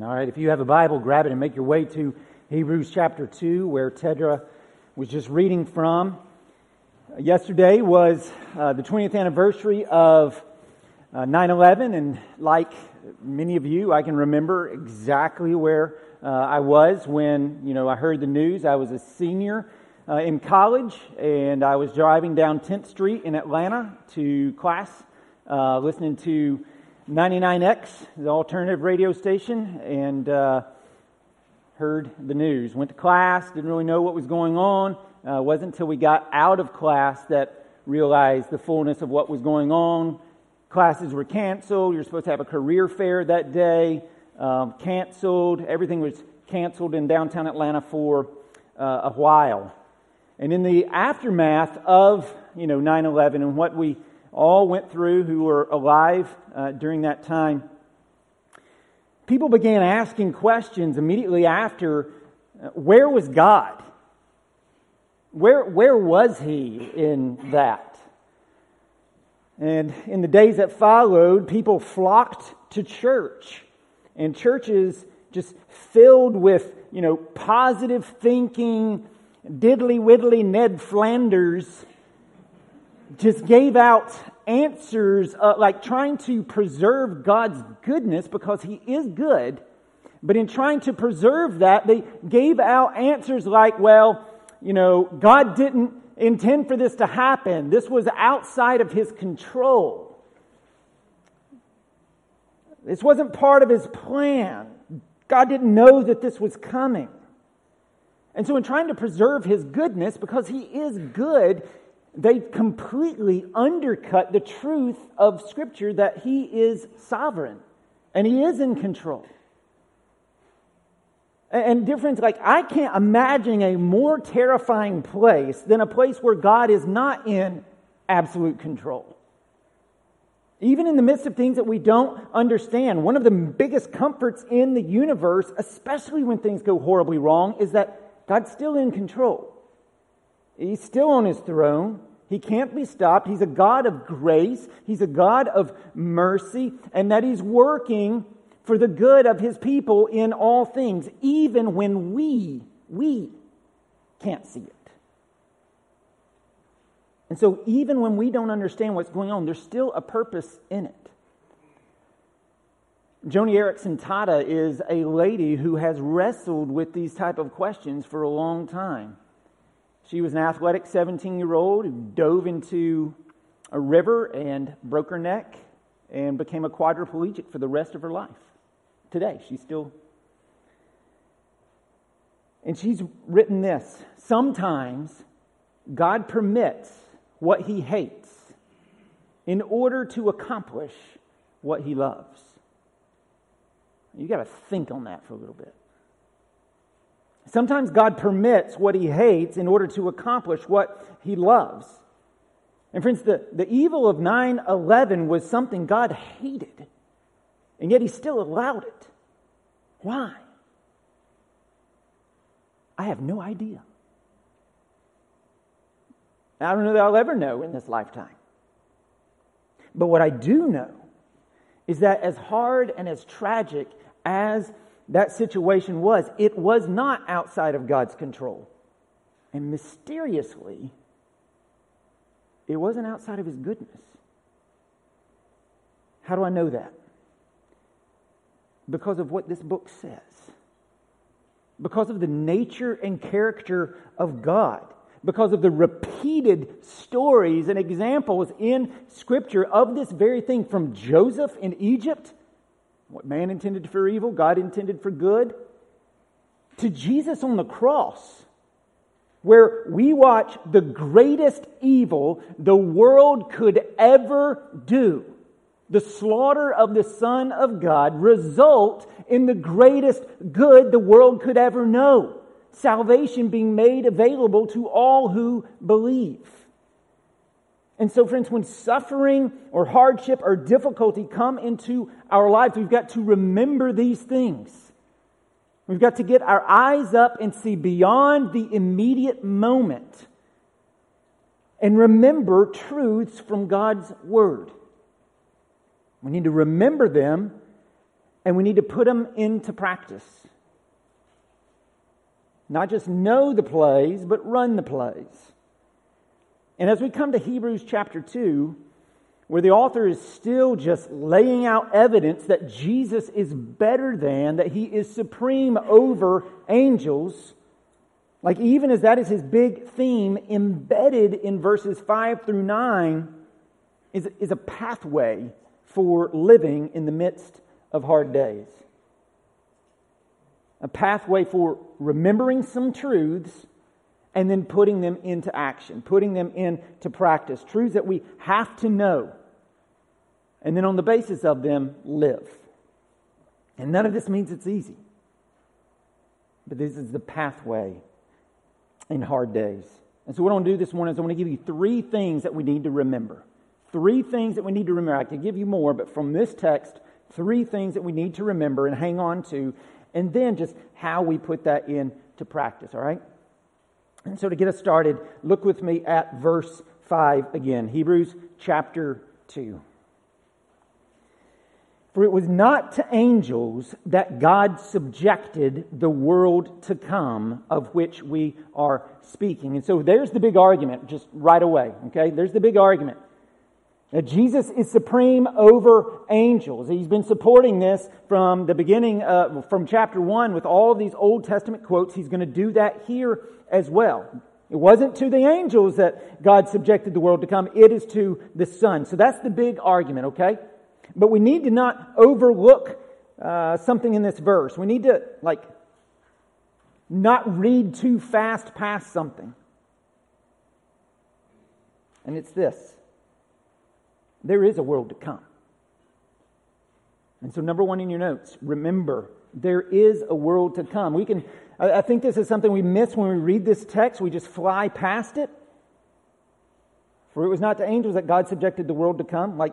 All right, if you have a Bible, grab it and make your way to Hebrews chapter 2, where Tedra was just reading from. Yesterday was uh, the 20th anniversary of uh, 9 uh, 11, and like many of you, I can remember exactly where uh, I was when you know I heard the news. I was a senior uh, in college, and I was driving down 10th Street in Atlanta to class, uh, listening to 99X, the alternative radio station, and uh, heard the news. Went to class, didn't really know what was going on. Uh, wasn't until we got out of class that realized the fullness of what was going on. Classes were canceled. You're supposed to have a career fair that day. Um, canceled. Everything was canceled in downtown Atlanta for uh, a while. And in the aftermath of you know 9/11 and what we all went through who were alive uh, during that time, people began asking questions immediately after uh, where was God? Where, where was He in that? And in the days that followed, people flocked to church. And churches just filled with, you know, positive thinking, diddly widdly Ned Flanders just gave out answers uh, like trying to preserve God's goodness because He is good. But in trying to preserve that, they gave out answers like, well, you know, God didn't intend for this to happen. This was outside of His control. This wasn't part of His plan. God didn't know that this was coming. And so, in trying to preserve His goodness, because He is good, they completely undercut the truth of Scripture that He is sovereign and He is in control. And difference, like, I can't imagine a more terrifying place than a place where God is not in absolute control. Even in the midst of things that we don't understand, one of the biggest comforts in the universe, especially when things go horribly wrong, is that God's still in control. He's still on his throne. He can't be stopped. He's a God of grace. He's a God of mercy, and that he's working for the good of his people in all things, even when we, we can't see it. And so, even when we don't understand what's going on, there's still a purpose in it. Joni Eareckson Tada is a lady who has wrestled with these type of questions for a long time. She was an athletic 17 year old who dove into a river and broke her neck and became a quadriplegic for the rest of her life. Today, she's still. And she's written this Sometimes God permits what he hates in order to accomplish what he loves. You got to think on that for a little bit. Sometimes God permits what he hates in order to accomplish what he loves. And friends, the, the evil of 9 11 was something God hated, and yet he still allowed it. Why? I have no idea. I don't know that I'll ever know in this lifetime. But what I do know is that as hard and as tragic as that situation was, it was not outside of God's control. And mysteriously, it wasn't outside of His goodness. How do I know that? Because of what this book says. Because of the nature and character of God. Because of the repeated stories and examples in Scripture of this very thing from Joseph in Egypt what man intended for evil, God intended for good. To Jesus on the cross, where we watch the greatest evil the world could ever do, the slaughter of the Son of God, result in the greatest good the world could ever know salvation being made available to all who believe. And so, friends, when suffering or hardship or difficulty come into our lives, we've got to remember these things. We've got to get our eyes up and see beyond the immediate moment and remember truths from God's Word. We need to remember them And we need to put them into practice. Not just know the plays, but run the plays. And as we come to Hebrews chapter 2, where the author is still just laying out evidence that Jesus is better than, that he is supreme over angels, like even as that is his big theme, embedded in verses 5 through 9 is, is a pathway for living in the midst of hard days. A pathway for remembering some truths and then putting them into action, putting them into practice. Truths that we have to know. And then on the basis of them, live. And none of this means it's easy. But this is the pathway in hard days. And so, what I want to do this morning is I want to give you three things that we need to remember. Three things that we need to remember. I could give you more, but from this text, three things that we need to remember and hang on to, and then just how we put that into practice, all right? And so, to get us started, look with me at verse 5 again Hebrews chapter 2. For it was not to angels that God subjected the world to come of which we are speaking. And so there's the big argument, just right away, okay? There's the big argument. Jesus is supreme over angels. He's been supporting this from the beginning, uh, from chapter 1 with all of these Old Testament quotes. He's going to do that here as well. It wasn't to the angels that God subjected the world to come, it is to the Son. So that's the big argument, okay? But we need to not overlook uh, something in this verse. We need to, like, not read too fast past something. And it's this there is a world to come. And so, number one in your notes, remember there is a world to come. We can, I think this is something we miss when we read this text. We just fly past it. For it was not to angels that God subjected the world to come, like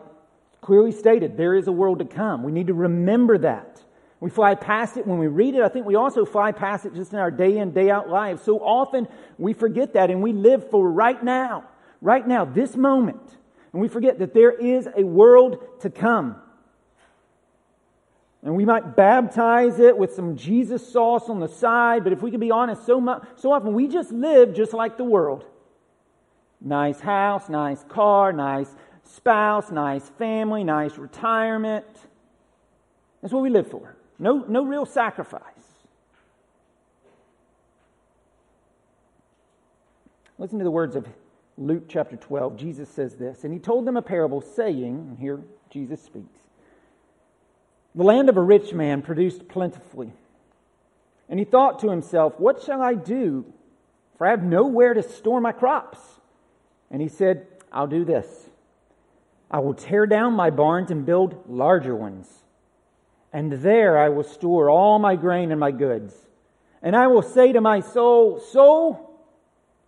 clearly stated, there is a world to come. We need to remember that. We fly past it when we read it. I think we also fly past it just in our day in, day out lives. So often we forget that and we live for right now, right now, this moment. And we forget that there is a world to come. And we might baptize it with some Jesus sauce on the side, but if we can be honest, so much, so often we just live just like the world. Nice house, nice car, nice spouse, nice family, nice retirement. That's what we live for. No, no real sacrifice. Listen to the words of Luke chapter 12. Jesus says this, and he told them a parable, saying, and here Jesus speaks The land of a rich man produced plentifully. And he thought to himself, What shall I do? For I have nowhere to store my crops. And he said, I'll do this. I will tear down my barns and build larger ones. And there I will store all my grain and my goods. And I will say to my soul, Soul,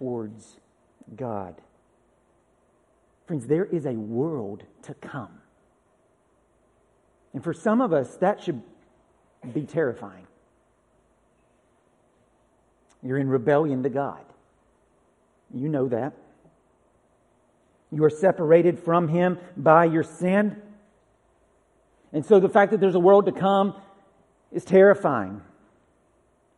towards God. Friends, there is a world to come. And for some of us, that should be terrifying. You're in rebellion to God. You know that. You are separated from Him by your sin. And so the fact that there's a world to come is terrifying.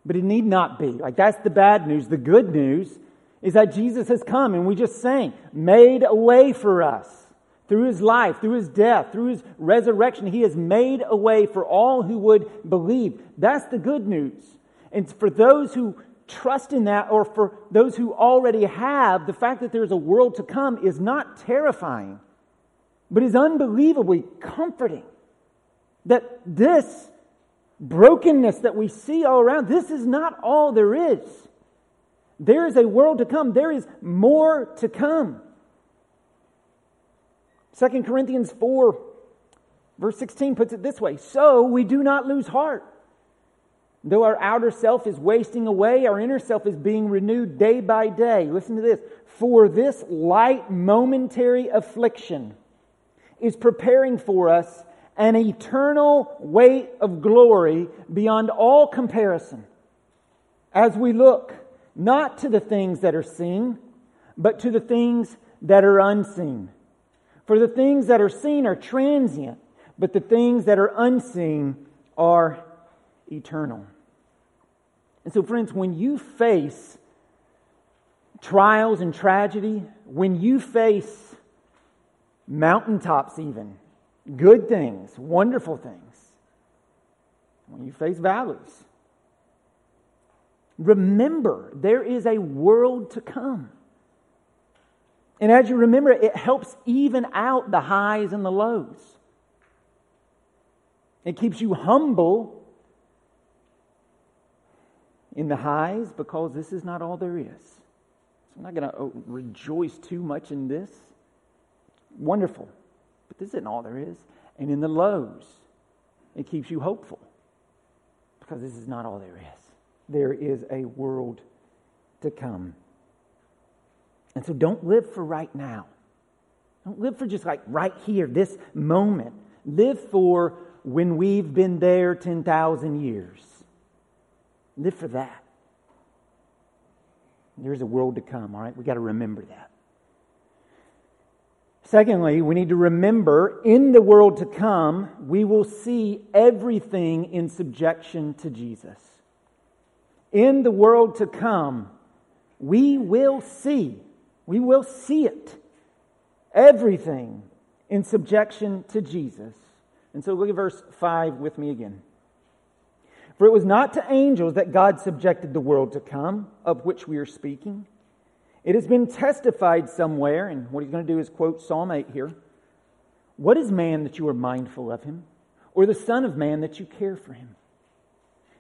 But it need not be. Like, that's the bad news. The good news is that Jesus has come, and we just sang, made a way for us. Through his life, through his death, through his resurrection, he has made a way for all who would believe. That's the good news. And for those who trust in that, or for those who already have, the fact that there's a world to come is not terrifying, but is unbelievably comforting. That this brokenness that we see all around, this is not all there is. There is a world to come. There is more to come. 2 Corinthians 4 Verse 16 puts it this way So we do not lose heart. Though our outer self is wasting away, our inner self is being renewed day by day. Listen to this. For this light momentary affliction is preparing for us an eternal weight of glory beyond all comparison. As we look not to the things that are seen, but to the things that are unseen. For the things that are seen are transient, but the things that are unseen are eternal. And so, friends, when you face trials and tragedy, when you face mountaintops, even good things, wonderful things, when you face valleys, remember there is a world to come. And as you remember, it helps even out the highs and the lows. It keeps you humble in the highs because this is not all there is. So I'm not going to oh, rejoice too much in this. Wonderful. But this isn't all there is. And in the lows, it keeps you hopeful because this is not all there is. There is a world to come. And so don't live for right now. Don't live for just like right here, this moment. Live for when we've been there 10,000 years. Live for that. There's a world to come, all right? We've got to remember that. Secondly, we need to remember in the world to come, we will see everything in subjection to Jesus. In the world to come, we will see, we will see it, everything in subjection to Jesus. And so look at verse 5 with me again. For it was not to angels that God subjected the world to come, of which we are speaking. It has been testified somewhere, and what he's going to do is quote Psalm 8 here. What is man that you are mindful of him, or the Son of Man that you care for him?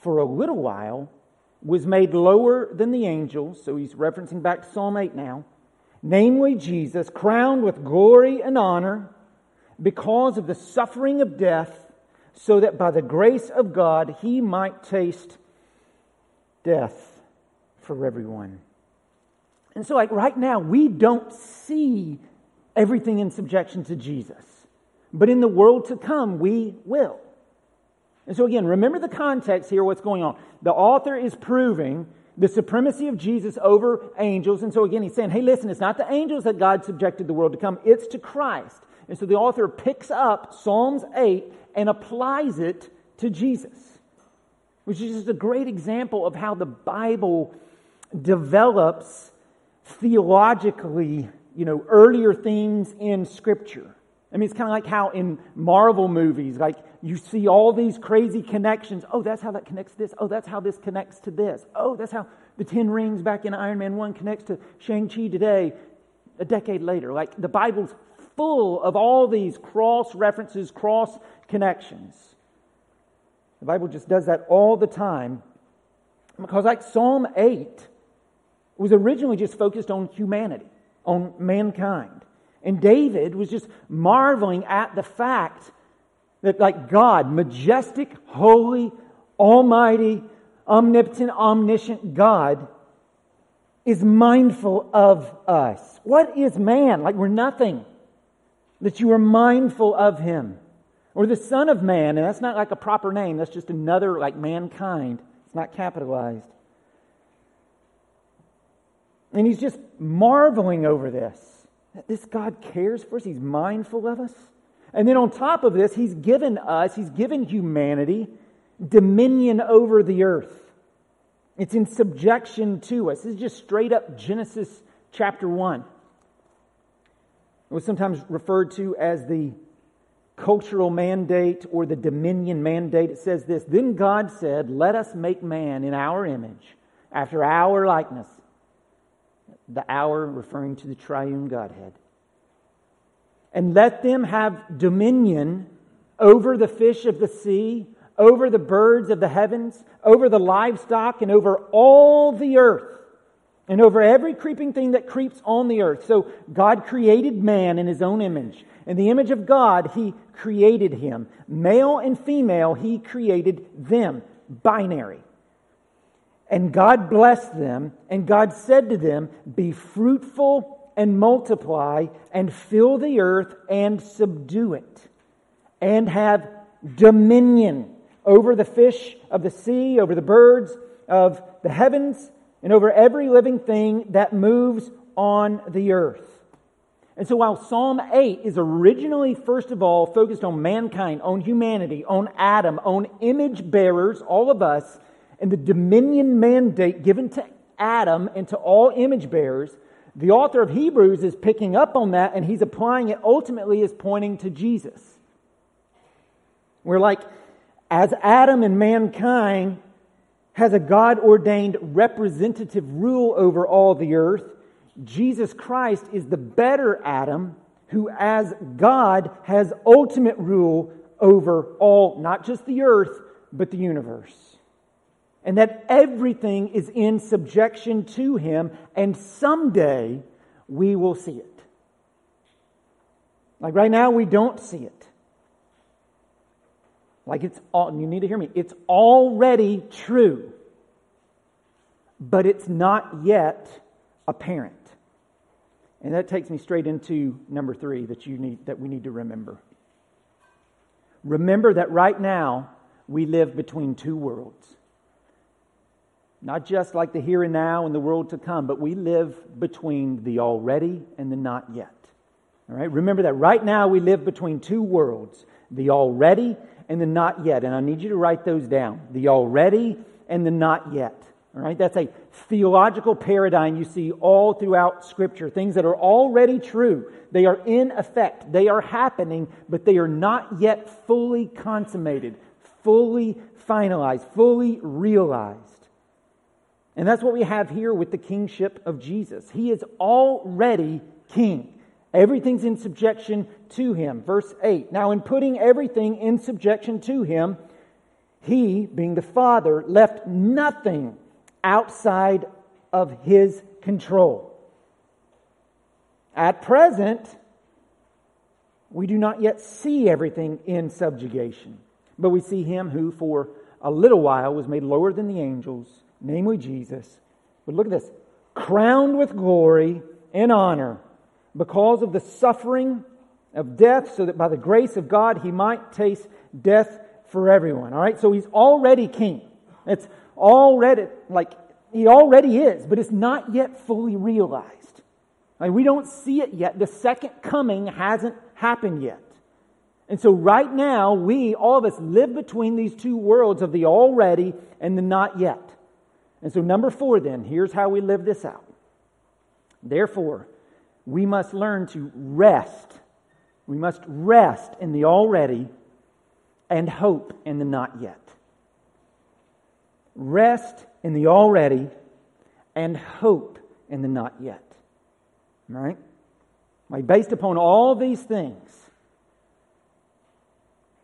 for a little while, was made lower than the angels. So he's referencing back to Psalm 8 now. Namely, Jesus, crowned with glory and honor because of the suffering of death so that by the grace of God he might taste death for everyone. And so, like right now, we don't see everything in subjection to Jesus. But in the world to come, we will. And so, again, remember the context here, what's going on. The author is proving the supremacy of Jesus over angels. And so, again, he's saying, hey, listen, it's not the angels that God subjected the world to come, it's to Christ. And so the author picks up Psalms 8 and applies it to Jesus, which is just a great example of how the Bible develops theologically, you know, earlier themes in Scripture. I mean, it's kind of like how in Marvel movies, like you see all these crazy connections. Oh, that's how that connects to this. Oh, that's how this connects to this. Oh, that's how the Ten Rings back in Iron Man 1 connects to Shang-Chi today, a decade later. Like the Bible's full of all these cross references, cross connections. The Bible just does that all the time. Because, like Psalm 8 was originally just focused on humanity, on mankind. And David was just marveling at the fact that, like God, majestic, holy, almighty, omnipotent, omniscient God, is mindful of us. What is man? Like we're nothing. That you are mindful of him. Or the Son of Man, and that's not like a proper name, that's just another like mankind. It's not capitalized. And he's just marveling over this. That this God cares for us, he's mindful of us. And then on top of this, he's given us, he's given humanity dominion over the earth. It's in subjection to us. This is just straight up Genesis chapter 1. It was sometimes referred to as the cultural mandate or the dominion mandate. It says this Then God said, Let us make man in our image, after our likeness. The hour referring to the triune Godhead. And let them have dominion over the fish of the sea, over the birds of the heavens, over the livestock, and over all the earth and over every creeping thing that creeps on the earth. So God created man in his own image. In the image of God, he created him. Male and female, he created them. Binary. And God blessed them, and God said to them, Be fruitful and multiply, and fill the earth and subdue it, and have dominion over the fish of the sea, over the birds of the heavens and over every living thing that moves on the earth. And so while Psalm 8 is originally, first of all, focused on mankind, on humanity, on Adam, on image bearers, all of us, and the dominion mandate given to Adam and to all image bearers, the author of Hebrews is picking up on that and he's applying it ultimately as pointing to Jesus. We're like, as Adam and mankind has a God ordained representative rule over all the earth. Jesus Christ is the better Adam who, as God, has ultimate rule over all, not just the earth, but the universe. And that everything is in subjection to him, and someday we will see it. Like right now, we don't see it. Like it's all, you need to hear me, it's already true, but it's not yet apparent. And that takes me straight into number three that you need that we need to remember. Remember that right now we live between two worlds. Not just like the here and now and the world to come, but we live between the already and the not yet. All right? Remember that right now we live between two worlds the already and the not yet. And I need you to write those down the already and the not yet. All right, that's a theological paradigm you see all throughout Scripture. Things that are already true. They are in effect. They are happening, but they are not yet fully consummated, fully finalized, fully realized. And that's what we have here with the kingship of Jesus. He is already king. Everything's in subjection to him. Verse 8. Now, in putting everything in subjection to him, he, being the Father, left nothing outside of his control. At present, we do not yet see everything in subjugation, but we see him who, for a little while, was made lower than the angels, namely Jesus. But look at this crowned with glory and honor because of the suffering of death, so that by the grace of God he might taste death for everyone. All right, so he's already king. It's already, like, he already is, but it's not yet fully realized. Like, we don't see it yet. The second coming hasn't happened yet. And so, right now, we, all of us, live between these two worlds of the already and the not yet. And so, number four, then, here's how we live this out. Therefore, we must learn to rest. We must rest in the already and hope in the not yet. Rest in the already and hope in the not yet. Right? Like based upon all these things,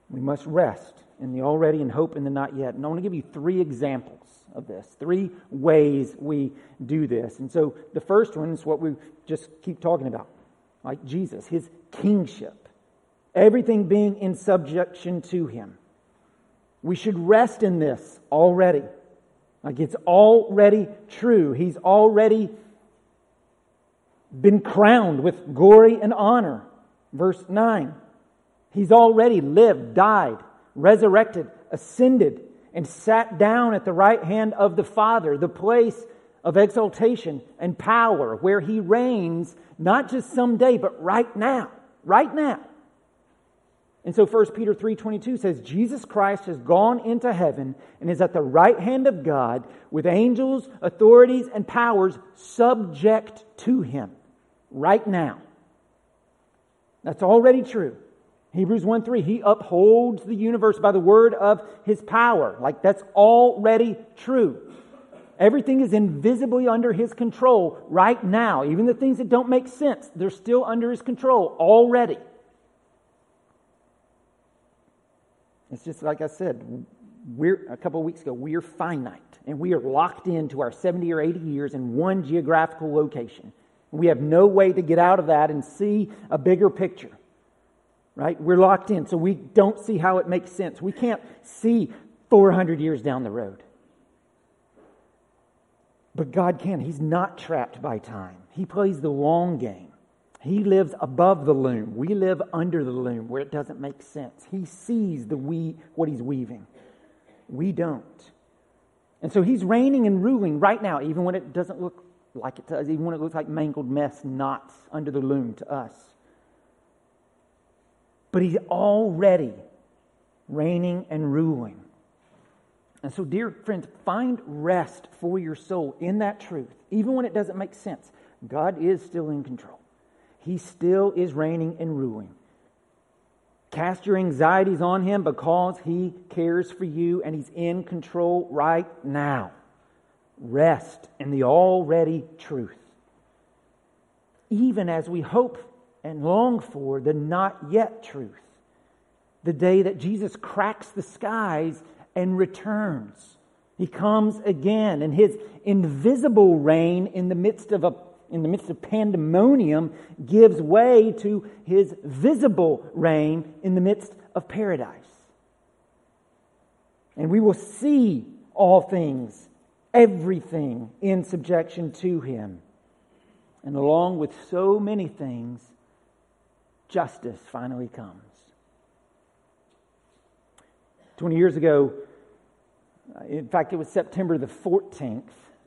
we must rest in the already and hope in the not yet. And I want to give you three examples of this, three ways we do this. And so the first one is what we just keep talking about, like Jesus, his kingship, everything being in subjection to him. We should rest in this already. Like it's already true. He's already been crowned with glory and honor. Verse 9. He's already lived, died, resurrected, ascended, and sat down at the right hand of the Father, the place of exaltation and power, where he reigns not just someday, but right now. Right now. And so 1 Peter 3:22 says Jesus Christ has gone into heaven and is at the right hand of God with angels, authorities and powers subject to him right now. That's already true. Hebrews 1 3, he upholds the universe by the word of his power. Like that's already true. Everything is invisibly under his control right now. Even the things that don't make sense, they're still under his control already. It's just like I said, we're a couple of weeks ago, we are finite and we are locked into our 70 or 80 years in one geographical location. We have no way to get out of that and see a bigger picture. Right? We're locked in, so we don't see how it makes sense. We can't see 400 years down the road. But God can. He's not trapped by time. He plays the long game. He lives above the loom. We live under the loom where it doesn't make sense. He sees the we, what he's weaving. We don't. And so he's reigning and ruling right now, even when it doesn't look like it does, even when it looks like mangled mess knots under the loom to us. But he's already reigning and ruling. And so, dear friends, find rest for your soul in that truth, even when it doesn't make sense. God is still in control, He still is reigning and ruling. Cast your anxieties on Him because He cares for you and He's in control right now. Rest in the already truth. Even as we hope and long for the not yet truth, the day that Jesus cracks the skies and returns. He comes again, and his invisible reign in the midst of a in the midst of pandemonium gives way to his visible reign in the midst of paradise. And we will see all things, everything in subjection to him. And along with so many things, justice finally comes. 20 years ago, in fact, it was September the 14th,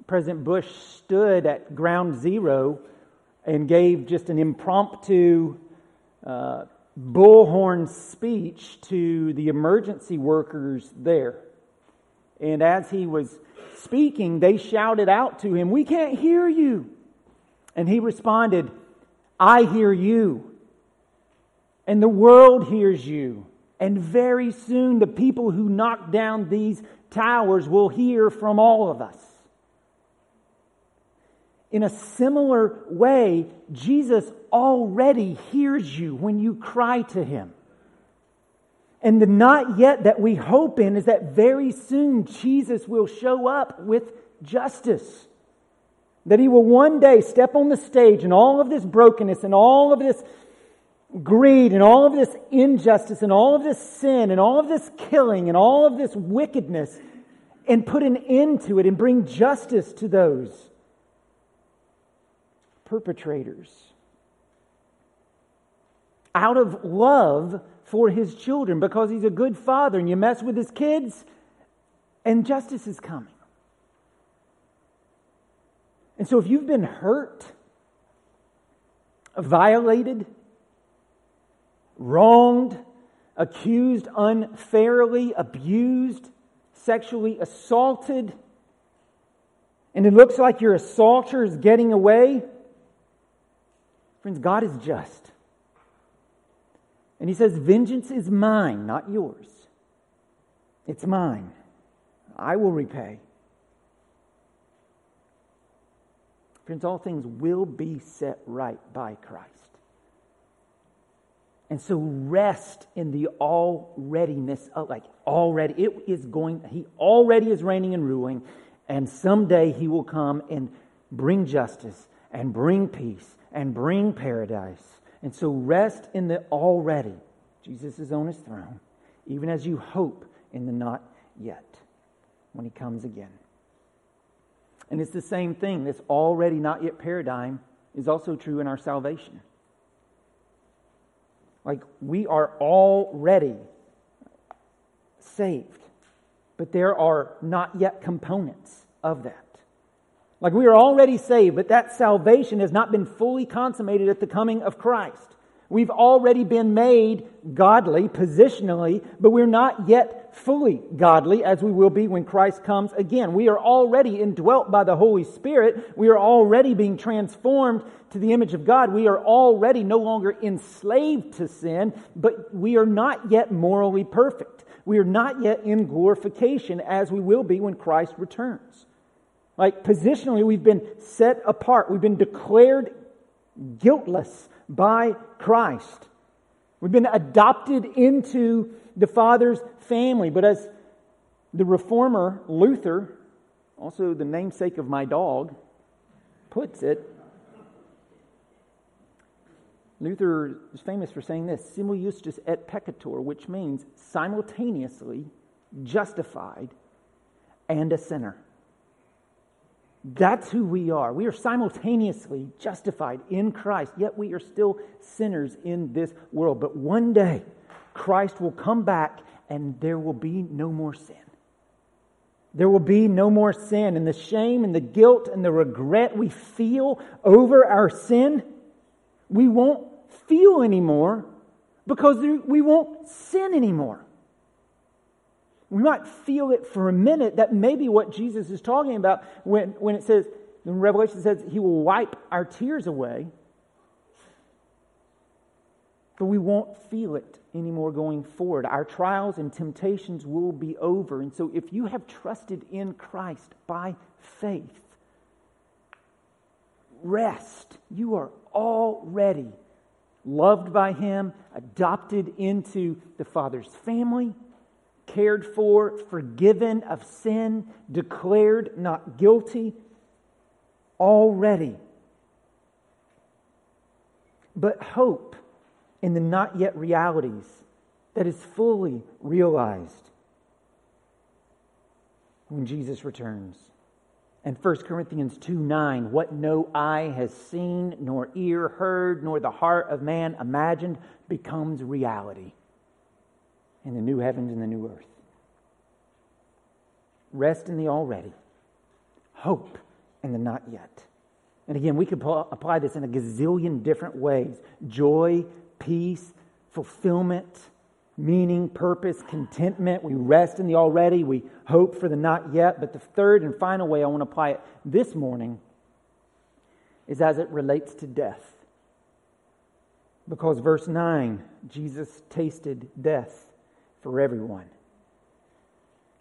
President Bush stood at ground zero and gave just an impromptu uh, bullhorn speech to the emergency workers there. And as he was speaking, they shouted out to him, We can't hear you. And he responded, I hear you. And the world hears you. And very soon, the people who knock down these towers will hear from all of us. In a similar way, Jesus already hears you when you cry to him. And the not yet that we hope in is that very soon Jesus will show up with justice. That he will one day step on the stage and all of this brokenness and all of this greed and all of this injustice and all of this sin and all of this killing and all of this wickedness and put an end to it and bring justice to those perpetrators. Out of love for his children because he's a good father and you mess with his kids and justice is coming. And so if you've been hurt, violated, wronged, accused unfairly, abused, sexually assaulted, and it looks like your assaulter is getting away, friends, God is just. And He says, Vengeance is mine, not yours. It's mine. I will repay. Friends, all things will be set right by Christ. And so rest in the alreadiness of like already it is going he already is reigning and ruling and someday he will come and bring justice and bring peace and bring paradise. And so rest in the already. Jesus is on his throne, even as you hope in the not yet when he comes again. And it's the same thing. This already not yet paradigm is also true in our salvation. Like we are already saved, but there are not yet components of that. Like we are already saved, but that salvation has not been fully consummated at the coming of Christ. We've already been made godly positionally, but we're not yet fully godly as we will be when Christ comes again. We are already indwelt by the Holy Spirit. We are already being transformed to the image of God. We are already no longer enslaved to sin, but we are not yet morally perfect. We are not yet in glorification as we will be when Christ returns. Like positionally, we've been set apart. We've been declared guiltless by Christ. We've been adopted into the Father's family. But as the reformer Luther, also the namesake of my dog, puts it, Luther is famous for saying this simul justus et peccator, which means simultaneously justified and a sinner. That's who we are. We are simultaneously justified in Christ, yet we are still sinners in this world. But one day, Christ will come back and there will be no more sin. There will be no more sin. And the shame and the guilt and the regret we feel over our sin, we won't feel anymore because we won't sin anymore we might feel it for a minute that maybe what Jesus is talking about when, when it says, in Revelation says he will wipe our tears away, but we won't feel it anymore going forward. Our trials and temptations will be over. And so if you have trusted in Christ by faith, rest. You are already loved by him, adopted into the Father's family cared for, forgiven of sin, declared not guilty already. But hope in the not yet realities that is fully realized when Jesus returns. And 1 Corinthians 2 9, what no eye has seen, nor ear heard, nor the heart of man imagined, becomes reality in the new heavens and the new earth. Rest in the already, hope in the not yet. And again, we could apply this in a gazillion different ways joy, peace, fulfillment, meaning, purpose, contentment. We rest in the already, we hope for the not yet. But the third and final way I want to apply it this morning is as it relates to death. Because verse 9, Jesus tasted death for everyone.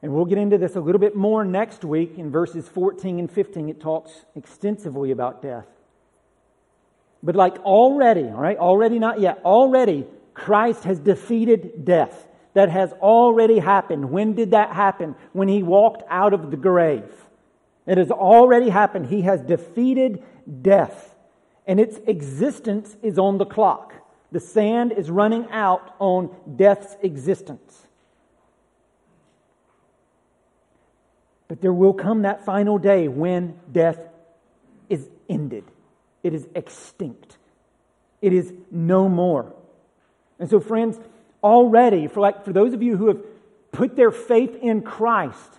And we'll get into this a little bit more next week in verses 14 and 15. It talks extensively about death. But like already, all right, already not yet, already Christ has defeated death. That has already happened. When did that happen? When he walked out of the grave. It has already happened. He has defeated death. And its existence is on the clock. The sand is running out on death's existence. But there will come that final day when death is ended. It is extinct. It is no more. And so, friends, already, for like for those of you who have put their faith in Christ,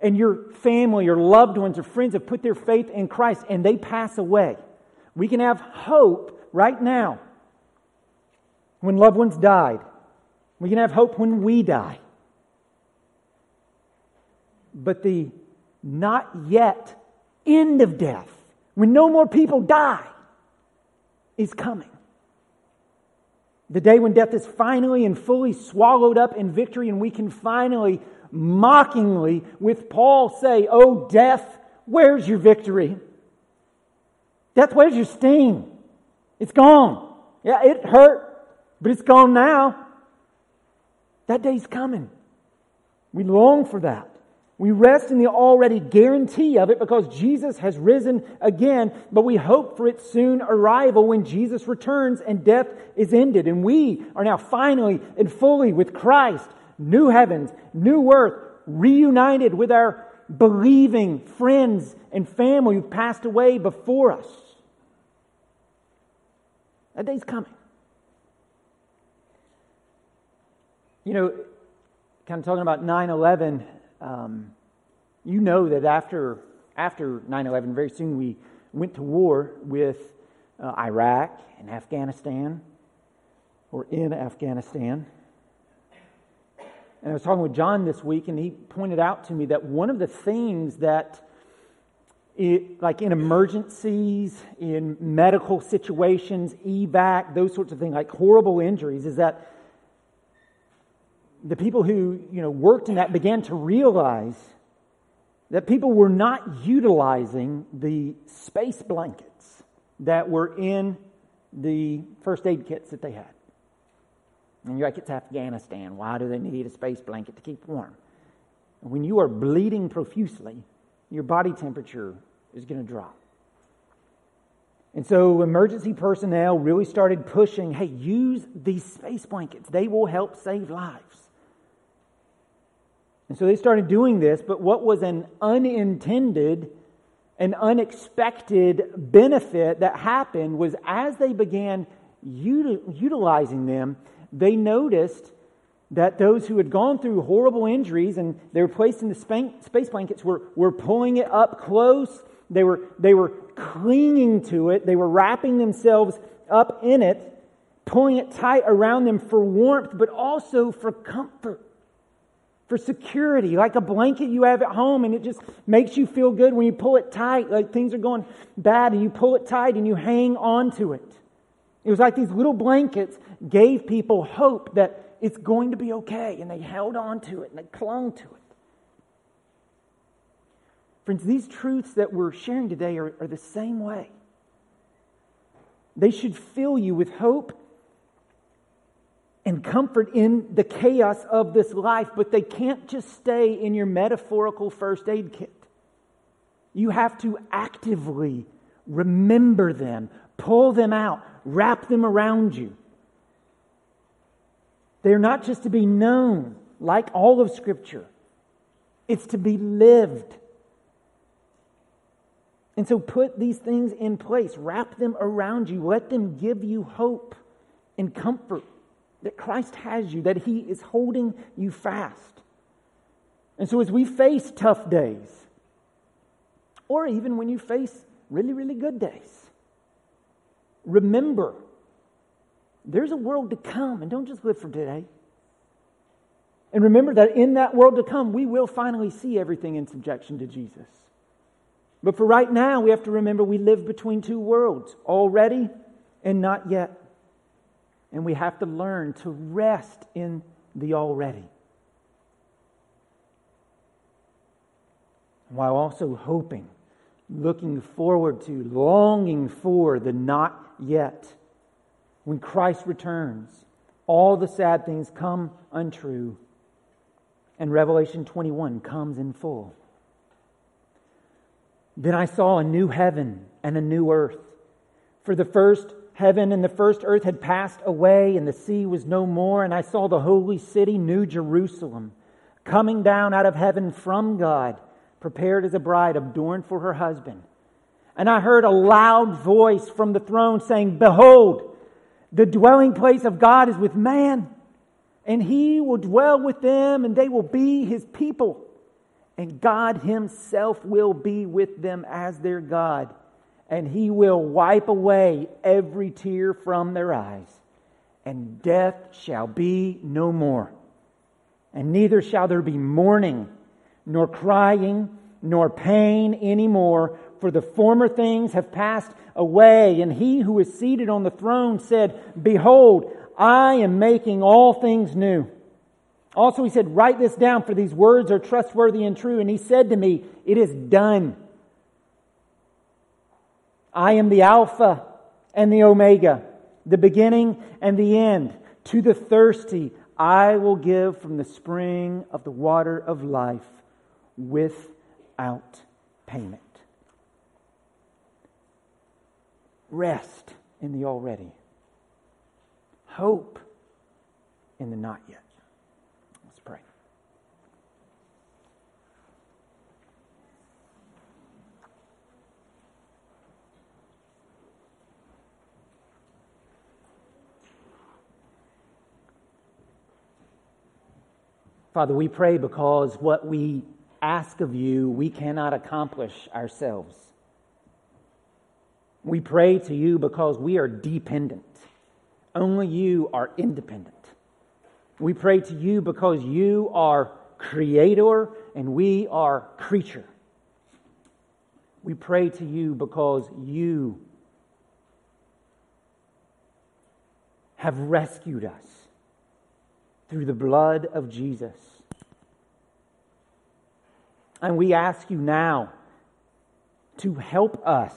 and your family, your loved ones, or friends have put their faith in Christ and they pass away, we can have hope right now when loved ones died. We can have hope when we die. But the not yet end of death, when no more people die, is coming. The day when death is finally and fully swallowed up in victory, and we can finally, mockingly, with Paul, say, Oh, death, where's your victory? Death, where's your sting? It's gone. Yeah, it hurt, but it's gone now. That day's coming. We long for that. We rest in the already guarantee of it because Jesus has risen again, but we hope for its soon arrival when Jesus returns and death is ended. And we are now finally and fully with Christ, new heavens, new earth, reunited with our believing friends and family who passed away before us. That day's coming. You know, kind of talking about 9 11 um, you know that after, after 9 11, very soon we went to war with uh, Iraq and Afghanistan, or in Afghanistan. And I was talking with John this week, and he pointed out to me that one of the things that, it, like in emergencies, in medical situations, evac, those sorts of things, like horrible injuries, is that the people who you know worked in that began to realize that people were not utilizing the space blankets that were in the first aid kits that they had. And you're like, it's Afghanistan. Why do they need a space blanket to keep warm? When you are bleeding profusely, your body temperature is going to drop. And so emergency personnel really started pushing hey, use these space blankets. They will help save lives. And so they started doing this, but what was an unintended an unexpected benefit that happened was as they began utilizing them, they noticed that those who had gone through horrible injuries and they were placed in the space blankets were, were pulling it up close. They were, they were clinging to it. They were wrapping themselves up in it, pulling it tight around them for warmth, but also for comfort, for security, like a blanket you have at home and it just makes you feel good when you pull it tight, like things are going bad and you pull it tight and you hang on to it. It was like these little blankets gave people hope that it's going to be okay, and they held on to it and they clung to it. Friends, these truths that we're sharing today are, are the same way. They should fill you with hope and comfort in the chaos of this life, but they can't just stay in your metaphorical first aid kit. You have to actively remember them, pull them out, wrap them around you. They're not just to be known like all of Scripture, it's to be lived. And so put these things in place, wrap them around you, let them give you hope and comfort that Christ has you, that He is holding you fast. And so as we face tough days, or even when you face really, really good days, remember there's a world to come, and don't just live for today. And remember that in that world to come, we will finally see everything in subjection to Jesus. But for right now, we have to remember we live between two worlds already and not yet. And we have to learn to rest in the already. While also hoping, looking forward to, longing for the not yet when Christ returns, all the sad things come untrue, and Revelation 21 comes in full. Then I saw a new heaven and a new earth. For the first heaven and the first earth had passed away, and the sea was no more. And I saw the holy city, New Jerusalem, coming down out of heaven from God, prepared as a bride adorned for her husband. And I heard a loud voice from the throne saying, Behold, the dwelling place of God is with man, and he will dwell with them, and they will be his people. And God himself will be with them as their God, and he will wipe away every tear from their eyes, and death shall be no more. And neither shall there be mourning, nor crying, nor pain anymore for the former things have passed away. And he who is seated on the throne said, Behold, I am making all things new. Also, he said, Write this down, for these words are trustworthy and true. And he said to me, It is done. I am the Alpha and the Omega, the beginning and the end. To the thirsty, I will give from the spring of the water of life without payment. Rest in the already. Hope in the not yet. Let's pray. Father, we pray because what we ask of you, we cannot accomplish ourselves. We pray to you because we are dependent. Only you are independent. We pray to you because you are creator and we are creature. We pray to you because you have rescued us through the blood of Jesus. And we ask you now to help us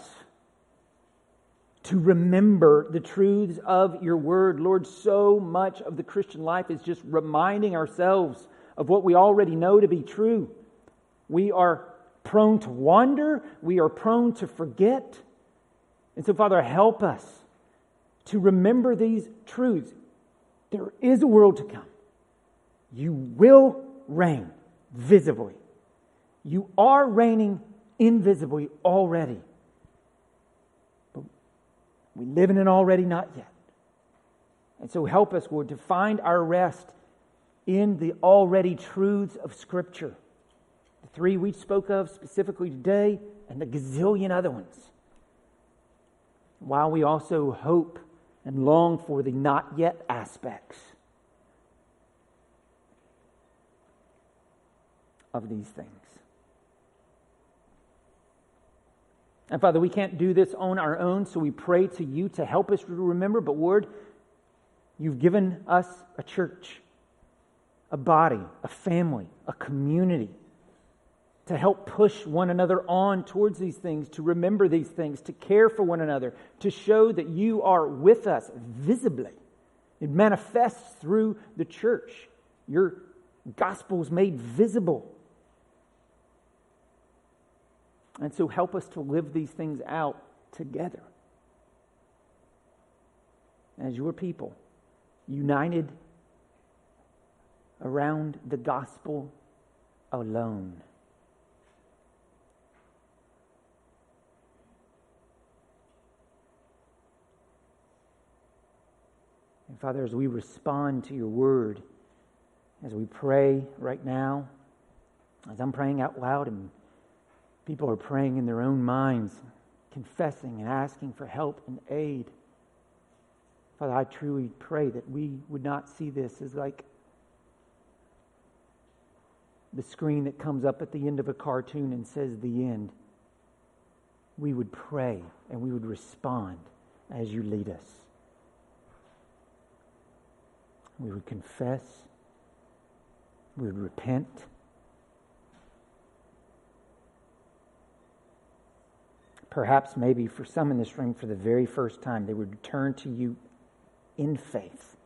to remember the truths of your word. Lord, so much of the Christian life is just reminding ourselves of what we already know to be true. We are prone to wander, we are prone to forget. And so, Father, help us to remember these truths. There is a world to come. You will reign visibly. You are reigning invisibly already. We live in an already not yet. And so help us, Lord, to find our rest in the already truths of Scripture. The three we spoke of specifically today, and the gazillion other ones. While we also hope and long for the not yet aspects of these things. And Father, we can't do this on our own, so we pray to you to help us remember. But Lord, you've given us a church, a body, a family, a community to help push one another on towards these things, to remember these things, to care for one another, to show that you are with us visibly. It manifests through the church. Your gospel is made visible and so help us to live these things out together as your people, united around the gospel alone. And Father, as we respond to your word, as we pray right now, as I'm praying out loud and People are praying in their own minds, confessing and asking for help and aid. Father, I truly pray that we would not see this as like the screen that comes up at the end of a cartoon and says the end. We would pray and we would respond as you lead us. We would confess. We would repent. Perhaps, maybe for some in this room, for the very first time, they would turn to you in faith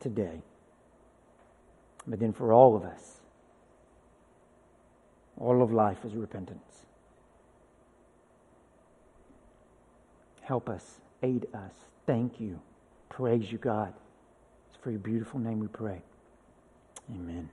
today. But then for all of us, all of life is repentance. Help us, aid us. Thank you. Praise you, God. It's for your beautiful name we pray. Amen.